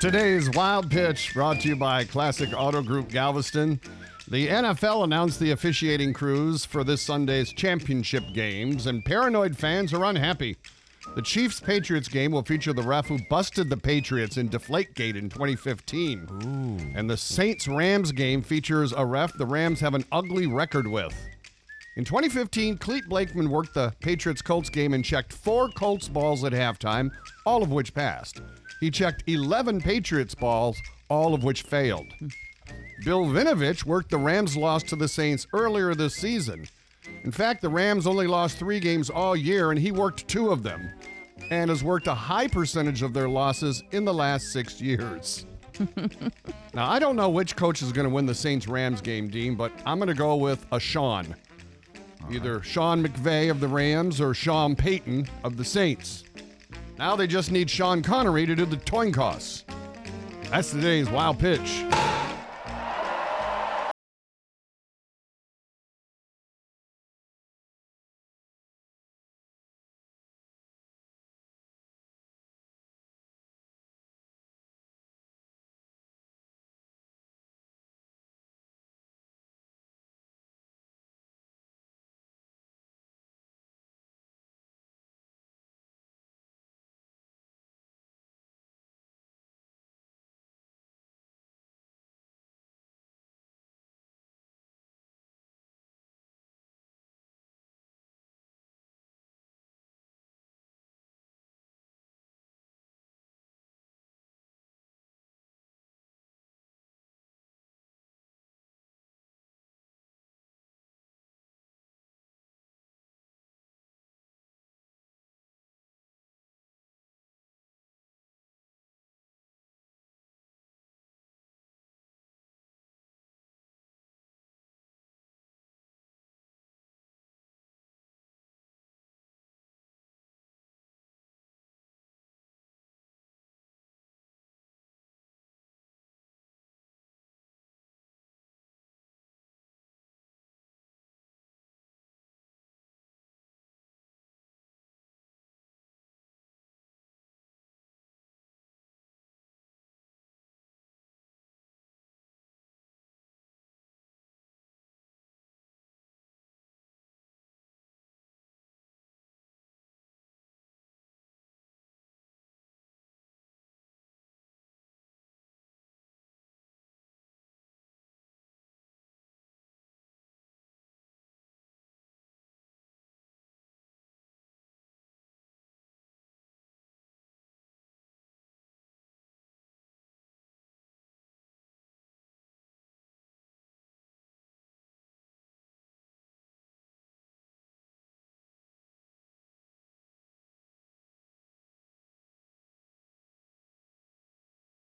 Today's Wild Pitch brought to you by Classic Auto Group Galveston. The NFL announced the officiating crews for this Sunday's championship games, and paranoid fans are unhappy. The Chiefs Patriots game will feature the ref who busted the Patriots in Deflategate in 2015. And the Saints Rams game features a ref the Rams have an ugly record with. In 2015, Clete Blakeman worked the Patriots Colts game and checked four Colts balls at halftime, all of which passed. He checked 11 Patriots balls, all of which failed. Bill Vinovich worked the Rams' loss to the Saints earlier this season. In fact, the Rams only lost three games all year, and he worked two of them, and has worked a high percentage of their losses in the last six years. now, I don't know which coach is going to win the Saints Rams game, Dean, but I'm going to go with a Sean. Either Sean McVay of the Rams or Sean Payton of the Saints. Now they just need Sean Connery to do the toin. That's today's wild pitch.